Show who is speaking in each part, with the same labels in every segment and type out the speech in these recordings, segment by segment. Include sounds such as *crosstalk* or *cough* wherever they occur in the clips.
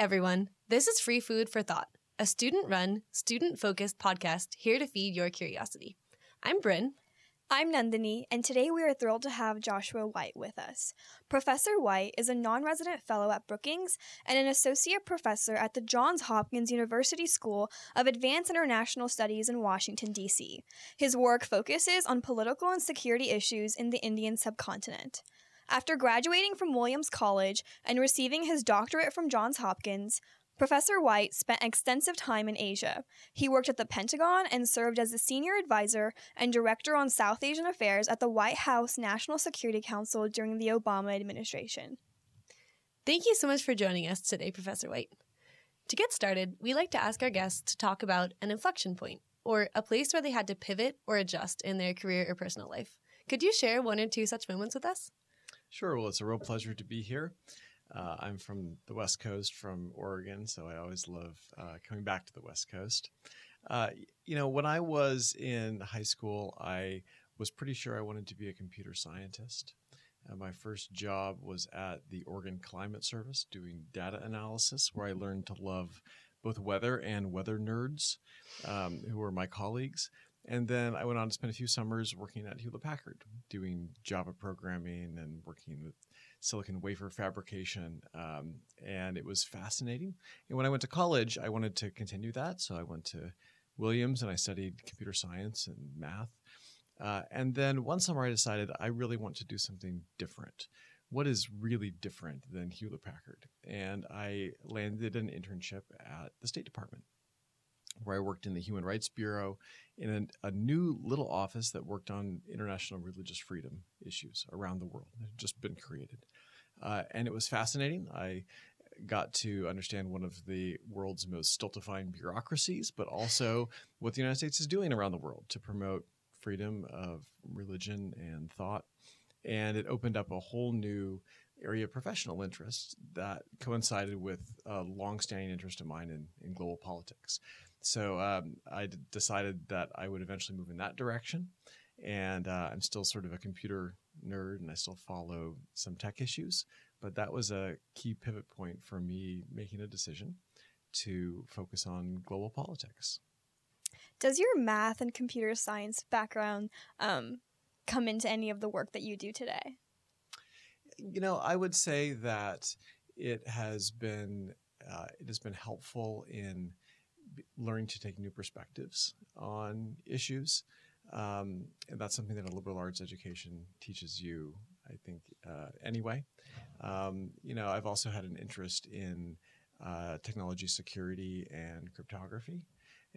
Speaker 1: everyone. This is Free Food for Thought, a student run, student focused podcast here to feed your curiosity. I'm Bryn.
Speaker 2: I'm Nandini, and today we are thrilled to have Joshua White with us. Professor White is a non resident fellow at Brookings and an associate professor at the Johns Hopkins University School of Advanced International Studies in Washington, D.C. His work focuses on political and security issues in the Indian subcontinent. After graduating from Williams College and receiving his doctorate from Johns Hopkins, Professor White spent extensive time in Asia. He worked at the Pentagon and served as a senior advisor and director on South Asian affairs at the White House National Security Council during the Obama administration.
Speaker 1: Thank you so much for joining us today, Professor White. To get started, we like to ask our guests to talk about an inflection point, or a place where they had to pivot or adjust in their career or personal life. Could you share one or two such moments with us?
Speaker 3: Sure. Well, it's a real pleasure to be here. Uh, I'm from the West Coast, from Oregon, so I always love uh, coming back to the West Coast. Uh, you know, when I was in high school, I was pretty sure I wanted to be a computer scientist. Uh, my first job was at the Oregon Climate Service doing data analysis, where I learned to love both weather and weather nerds, um, who were my colleagues. And then I went on to spend a few summers working at Hewlett Packard, doing Java programming and working with silicon wafer fabrication. Um, and it was fascinating. And when I went to college, I wanted to continue that. So I went to Williams and I studied computer science and math. Uh, and then one summer I decided I really want to do something different. What is really different than Hewlett Packard? And I landed an internship at the State Department where I worked in the Human Rights Bureau in a, a, new little office that worked on international religious freedom issues around the world. It had just been created. Uh, and it was fascinating. I got to understand one of the world's most stultifying bureaucracies, but also what the United States is doing around the world to promote freedom of religion and thought. And it opened up a whole new area of professional interest that coincided with a longstanding interest of mine in, in global politics. So um, I d- decided that I would eventually move in that direction. And uh, I'm still sort of a computer nerd and I still follow some tech issues. But that was a key pivot point for me making a decision to focus on global politics.
Speaker 2: Does your math and computer science background um, come into any of the work that you do today?
Speaker 3: You know, I would say that it has been uh, it has been helpful in learning to take new perspectives on issues. Um, and that's something that a liberal arts education teaches you, I think, uh, anyway. Um, you know, I've also had an interest in uh, technology security and cryptography.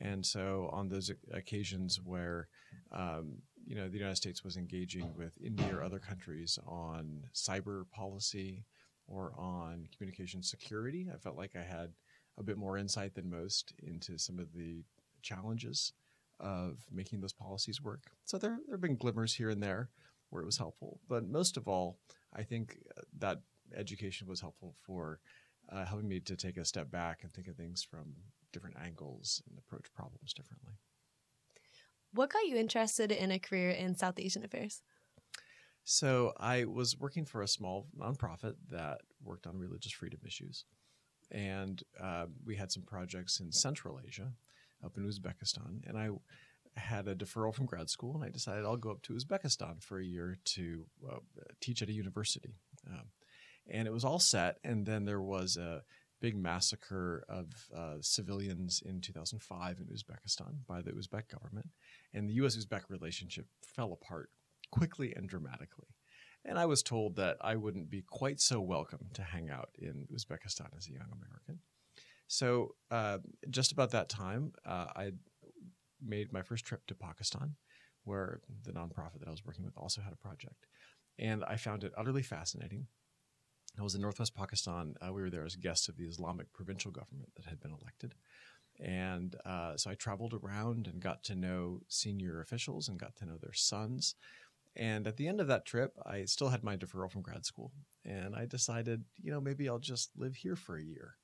Speaker 3: And so, on those occasions where, um, you know, the United States was engaging with India or other countries on cyber policy or on communication security, I felt like I had a bit more insight than most into some of the challenges of making those policies work. So there, there have been glimmers here and there where it was helpful. But most of all, I think that education was helpful for uh, helping me to take a step back and think of things from different angles and approach problems differently.
Speaker 1: What got you interested in a career in South Asian affairs?
Speaker 3: So I was working for a small nonprofit that worked on religious freedom issues. And uh, we had some projects in Central Asia, up in Uzbekistan. And I had a deferral from grad school, and I decided I'll go up to Uzbekistan for a year to uh, teach at a university. Um, and it was all set. And then there was a big massacre of uh, civilians in 2005 in Uzbekistan by the Uzbek government. And the US Uzbek relationship fell apart quickly and dramatically. And I was told that I wouldn't be quite so welcome to hang out in Uzbekistan as a young American. So, uh, just about that time, uh, I made my first trip to Pakistan, where the nonprofit that I was working with also had a project. And I found it utterly fascinating. I was in northwest Pakistan. Uh, we were there as guests of the Islamic provincial government that had been elected. And uh, so I traveled around and got to know senior officials and got to know their sons. And at the end of that trip, I still had my deferral from grad school. And I decided, you know, maybe I'll just live here for a year,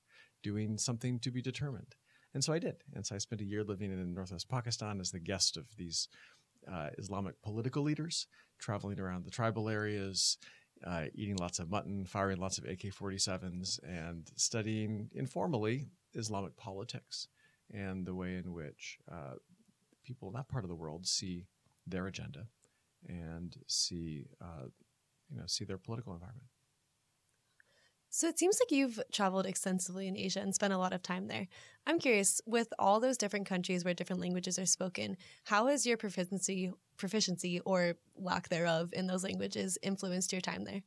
Speaker 3: doing something to be determined. And so I did. And so I spent a year living in northwest Pakistan as the guest of these uh, Islamic political leaders, traveling around the tribal areas, uh, eating lots of mutton, firing lots of AK 47s, and studying informally Islamic politics and the way in which uh, people in that part of the world see their agenda and see, uh, you know, see their political environment.
Speaker 1: So it seems like you've traveled extensively in Asia and spent a lot of time there. I'm curious, with all those different countries where different languages are spoken, how has your proficiency proficiency or lack thereof in those languages influenced your time there?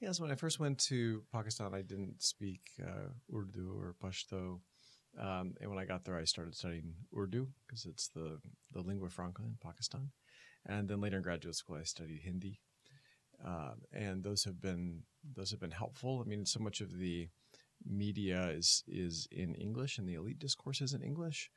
Speaker 3: Yes, when I first went to Pakistan, I didn't speak uh, Urdu or Pashto. Um, and when I got there, I started studying Urdu because it's the, the lingua franca in Pakistan. And then later in graduate school, I studied Hindi. Uh, and those have been those have been helpful. I mean, so much of the media is is in English, and the elite discourse is in English,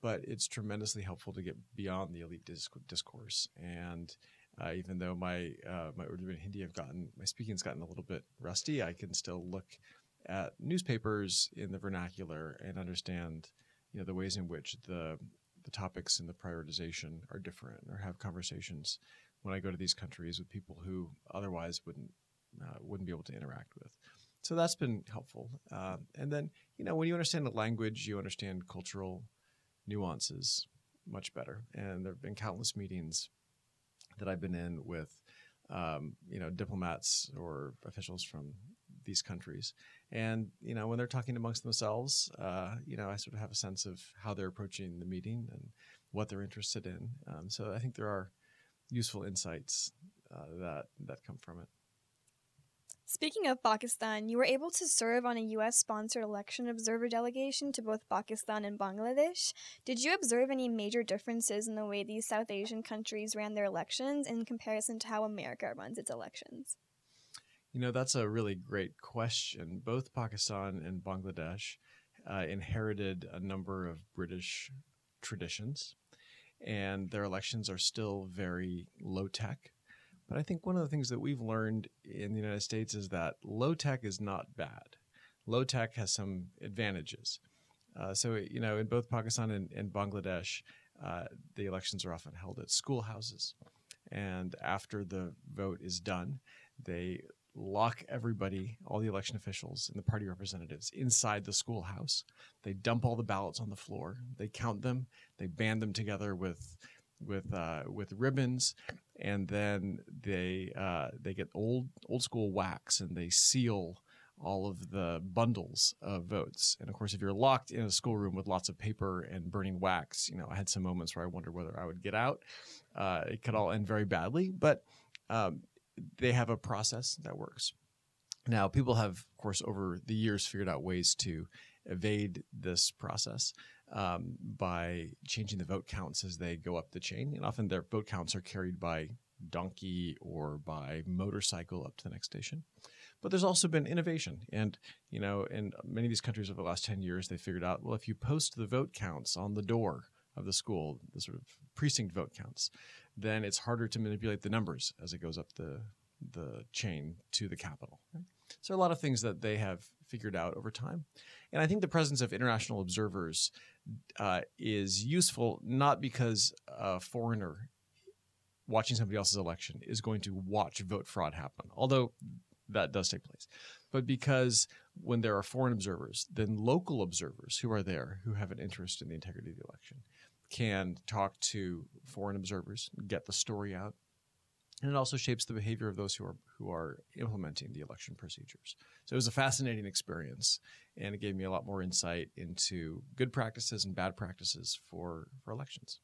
Speaker 3: but it's tremendously helpful to get beyond the elite discourse. And uh, even though my uh, my Urdu and Hindi have gotten my speaking's gotten a little bit rusty, I can still look at newspapers in the vernacular and understand, you know, the ways in which the the topics and the prioritization are different, or have conversations when I go to these countries with people who otherwise wouldn't uh, wouldn't be able to interact with. So that's been helpful. Uh, and then, you know, when you understand the language, you understand cultural nuances much better. And there have been countless meetings that I've been in with, um, you know, diplomats or officials from these countries. And, you know, when they're talking amongst themselves, uh, you know, I sort of have a sense of how they're approaching the meeting and what they're interested in. Um, so I think there are useful insights uh, that, that come from it.
Speaker 2: Speaking of Pakistan, you were able to serve on a U.S. sponsored election observer delegation to both Pakistan and Bangladesh. Did you observe any major differences in the way these South Asian countries ran their elections in comparison to how America runs its elections?
Speaker 3: You know, that's a really great question. Both Pakistan and Bangladesh uh, inherited a number of British traditions, and their elections are still very low tech but I think one of the things that we've learned in the United States is that low tech is not bad. Low tech has some advantages. Uh, so, you know, in both Pakistan and, and Bangladesh, uh, the elections are often held at schoolhouses. And after the vote is done, they lock everybody, all the election officials and the party representatives, inside the schoolhouse. They dump all the ballots on the floor. They count them. They band them together with with uh, with ribbons, and then they uh, they get old old school wax and they seal all of the bundles of votes. And of course, if you're locked in a schoolroom with lots of paper and burning wax, you know, I had some moments where I wondered whether I would get out. Uh, it could all end very badly, but um, they have a process that works. Now, people have, of course, over the years figured out ways to evade this process um, by changing the vote counts as they go up the chain. And often their vote counts are carried by donkey or by motorcycle up to the next station. But there's also been innovation. And, you know, in many of these countries over the last 10 years, they figured out, well, if you post the vote counts on the door of the school, the sort of precinct vote counts, then it's harder to manipulate the numbers as it goes up the, the chain to the capital. Right? So, a lot of things that they have figured out over time. And I think the presence of international observers uh, is useful not because a foreigner watching somebody else's election is going to watch vote fraud happen, although that does take place, but because when there are foreign observers, then local observers who are there who have an interest in the integrity of the election can talk to foreign observers, get the story out, and it also shapes the behavior of those who are who are implementing the election procedures. So it was a fascinating experience, and it gave me a lot more insight into good practices and bad practices for for elections.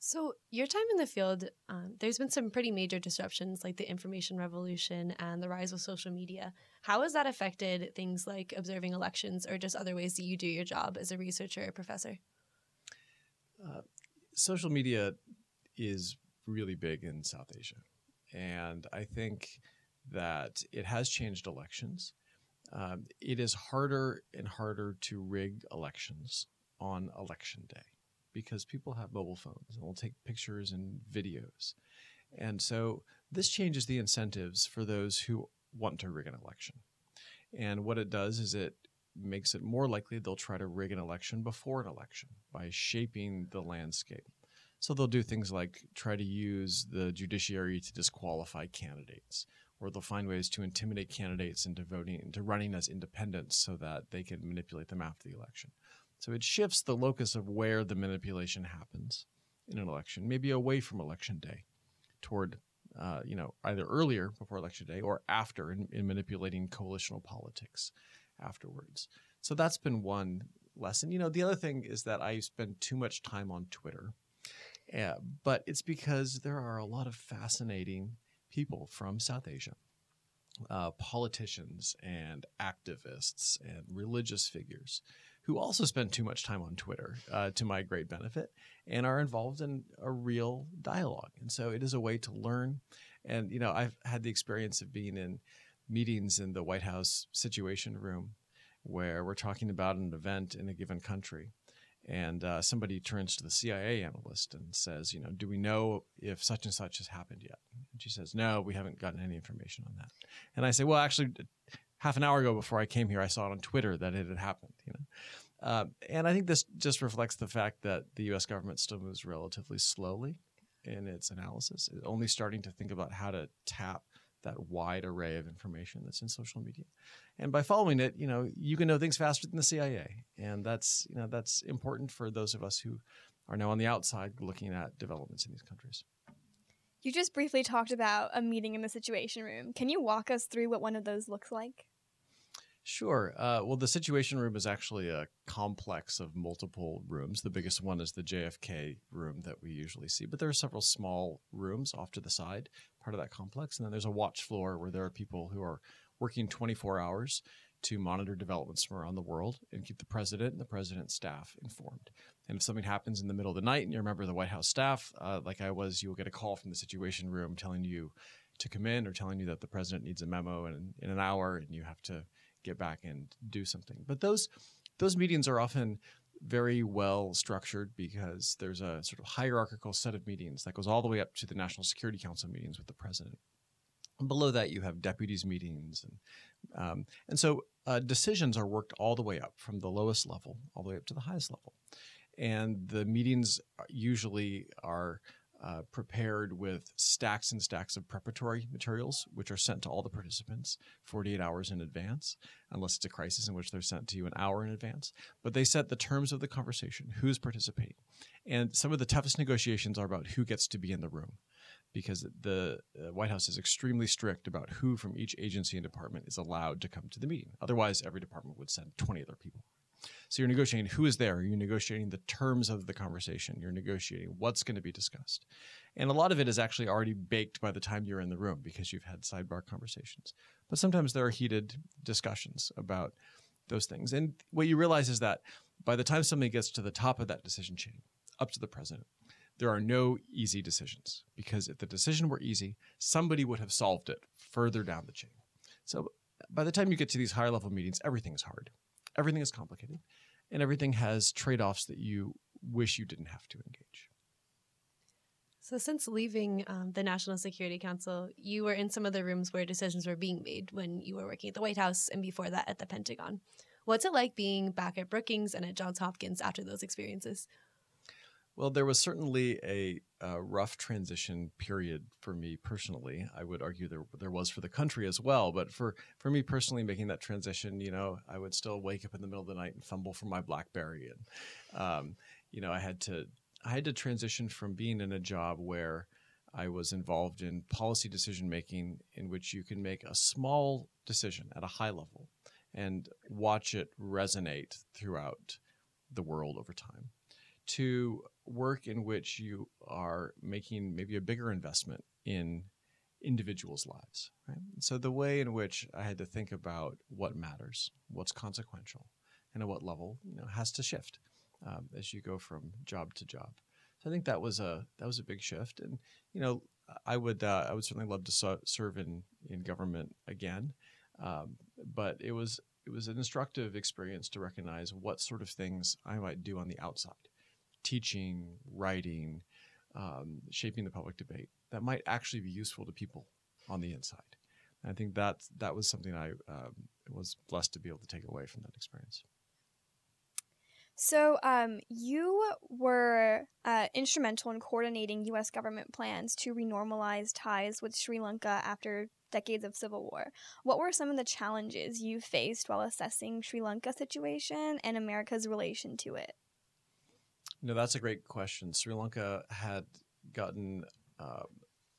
Speaker 1: So, your time in the field, um, there's been some pretty major disruptions like the information revolution and the rise of social media. How has that affected things like observing elections or just other ways that you do your job as a researcher or professor?
Speaker 3: Social media is really big in South Asia. And I think that it has changed elections. Um, it is harder and harder to rig elections on election day because people have mobile phones and will take pictures and videos. And so this changes the incentives for those who want to rig an election. And what it does is it makes it more likely they'll try to rig an election before an election by shaping the landscape. So they'll do things like try to use the judiciary to disqualify candidates, or they'll find ways to intimidate candidates into voting, into running as independents so that they can manipulate them after the election. So it shifts the locus of where the manipulation happens in an election, maybe away from election day toward uh, you know, either earlier before election day or after in, in, manipulating coalitional politics afterwards. So that's been one lesson. You know, the other thing is that I spend too much time on Twitter, uh, but it's because there are a lot of fascinating people from South Asia. Uh, politicians and activists and religious figures who also spend too much time on Twitter uh, to my great benefit and are involved in a real dialogue. And so it is a way to learn. And, you know, I've had the experience of being in meetings in the White House Situation Room where we're talking about an event in a given country. And uh, somebody turns to the CIA analyst and says, you know, do we know if such and such has happened yet? And she says, no, we haven't gotten any information on that. And I say, well, actually, half an hour ago before I came here, I saw it on Twitter that it had happened. You know, uh, and I think this just reflects the fact that the U.S. government still moves relatively slowly in its analysis, it's only starting to think about how to tap that wide array of information that's in social media. And by following it, you know, you can know things faster than the CIA, and that's you know that's important for those of us who are now on the outside looking at developments in these countries.
Speaker 2: You just briefly talked about a meeting in the Situation Room. Can you walk us through what one of those looks like?
Speaker 3: Sure. Uh, well, the Situation Room is actually a complex of multiple rooms. The biggest one is the JFK room that we usually see, but there are several small rooms off to the side, part of that complex. And then there's a watch floor where there are people who are working 24 hours to monitor developments from around the world and keep the president and the president's staff informed. And if something happens in the middle of the night and you're a member of the White House staff, uh, like I was, you will get a call from the Situation Room telling you to come in or telling you that the president needs a memo in, in an hour and you have to get back and do something. But those those meetings are often very well structured because there's a sort of hierarchical set of meetings that goes all the way up to the National Security Council meetings with the president. And below that, you have deputies meetings, and um, and so uh, decisions are worked all the way up from the lowest level all the way up to the highest level, and the meetings usually are uh, prepared with stacks and stacks of preparatory materials, which are sent to all the participants 48 hours in advance, unless it's a crisis in which they're sent to you an hour in advance. But they set the terms of the conversation, who's participating. And some of the toughest negotiations are about who gets to be in the room because the uh, White House is extremely strict about who from each agency and department is allowed to come to the meeting. Otherwise, every department would send 20 other people. So you're negotiating who is there, you're negotiating the terms of the conversation, you're negotiating what's going to be discussed. And a lot of it is actually already baked by the time you're in the room because you've had sidebar conversations. But sometimes there are heated discussions about those things. And what you realize is that by the time somebody gets to the top of that decision chain, up to the president, there are no easy decisions because if the decision were easy, somebody would have solved it further down the chain. So by the time you get to these higher level meetings, everything is hard everything is complicated and everything has trade offs that you wish you didn't have to engage.
Speaker 1: So, since leaving um, the National Security Council, you were in some of the rooms where decisions were being made when you were working at the White House and before that at the Pentagon. What's it like being back at Brookings and at Johns Hopkins after those experiences?
Speaker 3: Well, there was certainly a, a, rough transition period for me personally. I would argue there there was for the country as well, but for for me personally, making that transition, you know, I would still wake up in the middle of the night and fumble for my BlackBerry, and um, you know, I had to I had to transition from being in a job where I was involved in policy decision making, in which you can make a small decision at a high level and watch it resonate throughout the world over time to work in which you are making maybe a bigger investment in individuals' lives. Right? So the way in which I had to think about what matters, what's consequential, and at what level, you know, has to shift um, as you go from job to job. So I think that was a that was a big shift, and you know, I would uh, I would certainly love to so- serve in in government again, um, but it was it was an instructive experience to recognize what sort of things I might do on the outside teaching, writing, um, shaping the public debate that might actually be useful to people on the inside. And I think that that was something I um, was blessed to be able to take away from that experience.
Speaker 2: So, um, you were uh, instrumental in coordinating U.S. government plans to renormalize ties with Sri Lanka after decades of civil war. What were some of the challenges you faced while assessing Sri Lanka's situation and America's relation to it?
Speaker 3: No, that's a great question. Sri Lanka had gotten uh,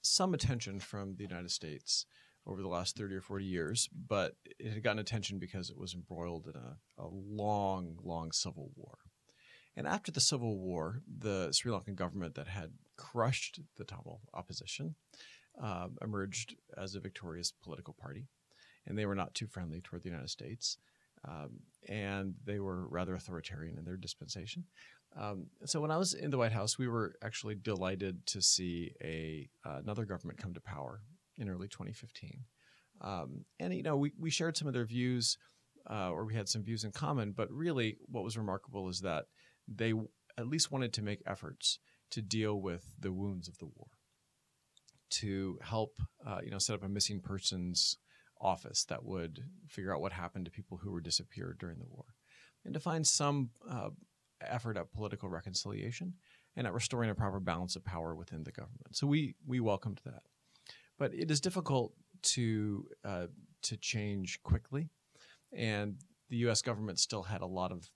Speaker 3: some attention from the United States over the last 30 or 40 years, but it had gotten attention because it was embroiled in a, a long, long civil war. And after the civil war, the Sri Lankan government that had crushed the Tamil opposition uh, emerged as a victorious political party. And they were not too friendly toward the United States. Um, and they were rather authoritarian in their dispensation. Um, so when I was in the White House, we were actually delighted to see a uh, another government come to power in early 2015. Um, and you know, we we shared some of their views, uh, or we had some views in common. But really, what was remarkable is that they at least wanted to make efforts to deal with the wounds of the war, to help uh, you know set up a missing persons office that would figure out what happened to people who were disappeared during the war, and to find some uh, effort at political reconciliation and at restoring a proper balance of power within the government. So we we welcomed that, but it is difficult to uh, to change quickly, and the U.S. government still had a lot of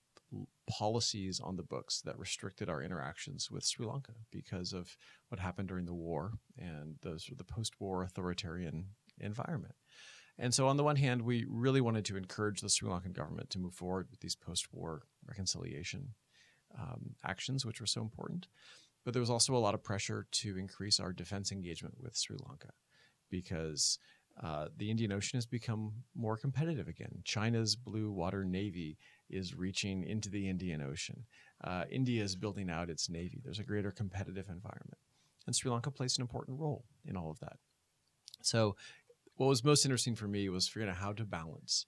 Speaker 3: policies on the books that restricted our interactions with Sri Lanka because of what happened during the war and the the post-war authoritarian environment. And so, on the one hand, we really wanted to encourage the Sri Lankan government to move forward with these post-war reconciliation um, actions, which were so important. But there was also a lot of pressure to increase our defense engagement with Sri Lanka because uh, the Indian Ocean has become more competitive again. China's blue water navy is reaching into the Indian Ocean. Uh, India is building out its navy. There's a greater competitive environment. And Sri Lanka plays an important role in all of that. So, what was most interesting for me was figuring out how to balance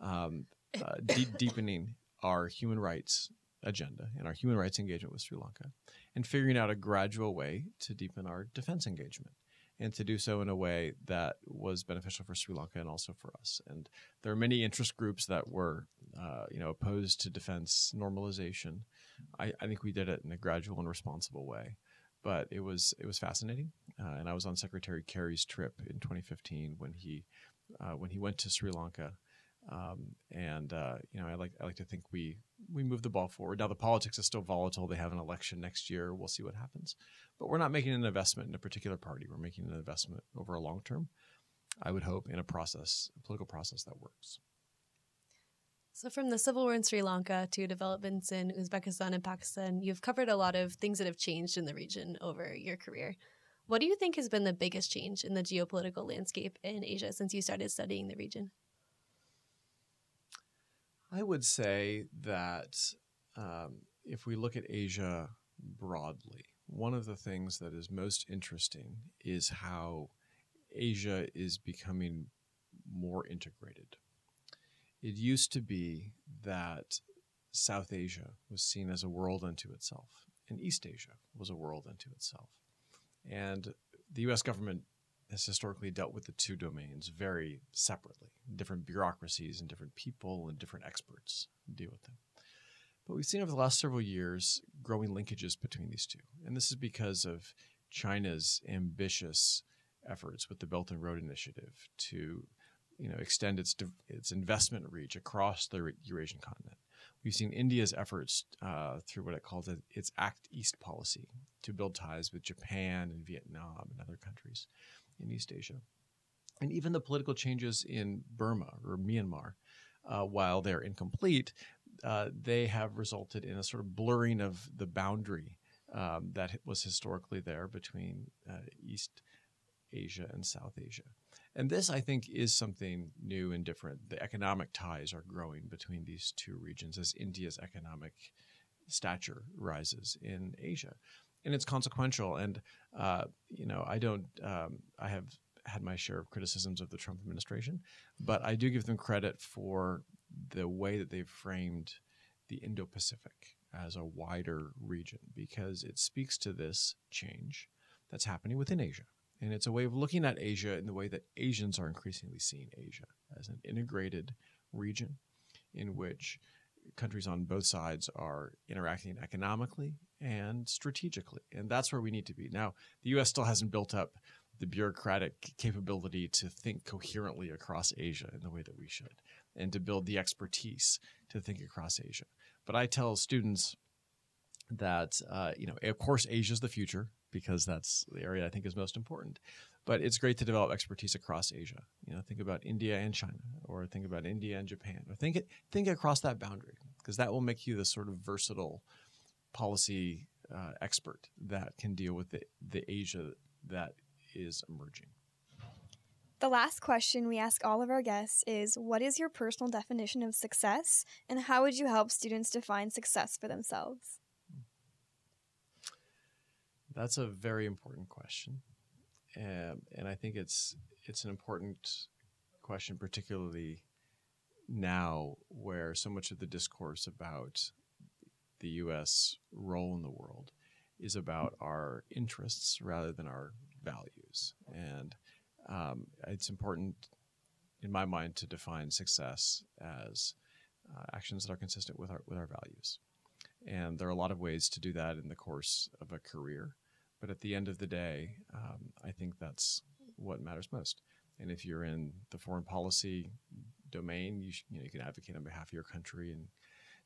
Speaker 3: um, uh, *laughs* deepening our human rights agenda and our human rights engagement with Sri Lanka, and figuring out a gradual way to deepen our defense engagement and to do so in a way that was beneficial for Sri Lanka and also for us. And there are many interest groups that were, uh, you know, opposed to defense normalization. I, I, think we did it in a gradual and responsible way, but it was it was fascinating. Uh, and I was on Secretary Kerry's trip in 2015 when he uh, when he went to Sri Lanka um, and uh, you know, I like I like to think we we move the ball forward. Now the politics is still volatile. They have an election next year. We'll see what happens. But we're not making an investment in a particular party. We're making an investment over a long term. I would hope in a process, a political process that works.
Speaker 1: So, from the civil war in Sri Lanka to developments in Uzbekistan and Pakistan, you've covered a lot of things that have changed in the region over your career. What do you think has been the biggest change in the geopolitical landscape in Asia since you started studying the region?
Speaker 3: I would say that um, if we look at Asia broadly, one of the things that is most interesting is how Asia is becoming more integrated. It used to be that South Asia was seen as a world unto itself, and East Asia was a world unto itself. And the US government has historically dealt with the two domains very separately. Different bureaucracies and different people and different experts deal with them. But we've seen over the last several years growing linkages between these two. And this is because of China's ambitious efforts with the Belt and Road Initiative to you know, extend its, its investment reach across the Eurasian continent. We've seen India's efforts uh, through what it calls its Act East policy to build ties with Japan and Vietnam and other countries in East Asia. And even the political changes in Burma or Myanmar, uh, while they're incomplete, uh, they have resulted in a sort of blurring of the boundary um, that was historically there between uh, East Asia and South Asia. And this, I think, is something new and different. The economic ties are growing between these two regions as India's economic stature rises in Asia and it's consequential. And uh, you know, I don't. Um, I have had my share of criticisms of the Trump administration, but I do give them credit for the way that they've framed the Indo-Pacific as a wider region because it speaks to this change that's happening within Asia. And it's a way of looking at Asia in the way that Asians are increasingly seeing Asia as an integrated region in which countries on both sides are interacting economically and strategically. And that's where we need to be. Now, the US still hasn't built up the bureaucratic capability to think coherently across Asia in the way that we should, and to build the expertise to think across Asia. But I tell students that, uh, you know, of course, Asia is the future because that's the area I think is most important. But it's great to develop expertise across Asia. You know, think about India and China, or think about India and Japan, or think think across that boundary because that will make you the sort of versatile policy uh, expert that can deal with the, the Asia that is emerging.
Speaker 2: The last question we ask all of our guests is What is your personal definition of success, and how would you help students define success for themselves?
Speaker 3: That's a very important question, um, and I think it's it's an important question, particularly now, where so much of the discourse about the U.S. role in the world is about our interests rather than our values, and um, it's important, in my mind, to define success as uh, actions that are consistent with our with our values. And there are a lot of ways to do that in the course of a career. But at the end of the day, um, I think that's what matters most. And if you're in the foreign policy domain, you, sh- you, know, you can advocate on behalf of your country and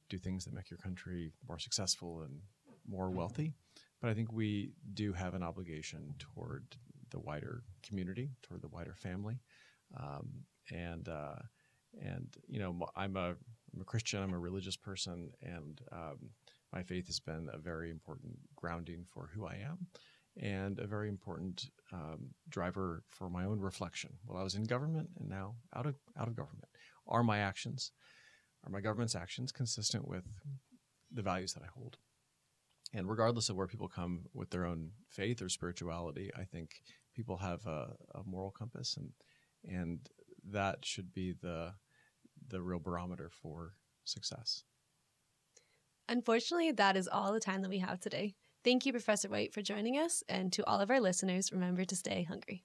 Speaker 3: do things that make your country more successful and more wealthy. But I think we do have an obligation toward the wider community, toward the wider family, um, and uh, and you know I'm a I'm a Christian. I'm a religious person, and um, my faith has been a very important grounding for who I am and a very important um, driver for my own reflection. While I was in government and now out of out of government, are my actions, are my government's actions consistent with the values that I hold? And regardless of where people come with their own faith or spirituality, I think people have a, a moral compass, and and that should be the the real barometer for success.
Speaker 1: Unfortunately, that is all the time that we have today. Thank you, Professor White, for joining us. And to all of our listeners, remember to stay hungry.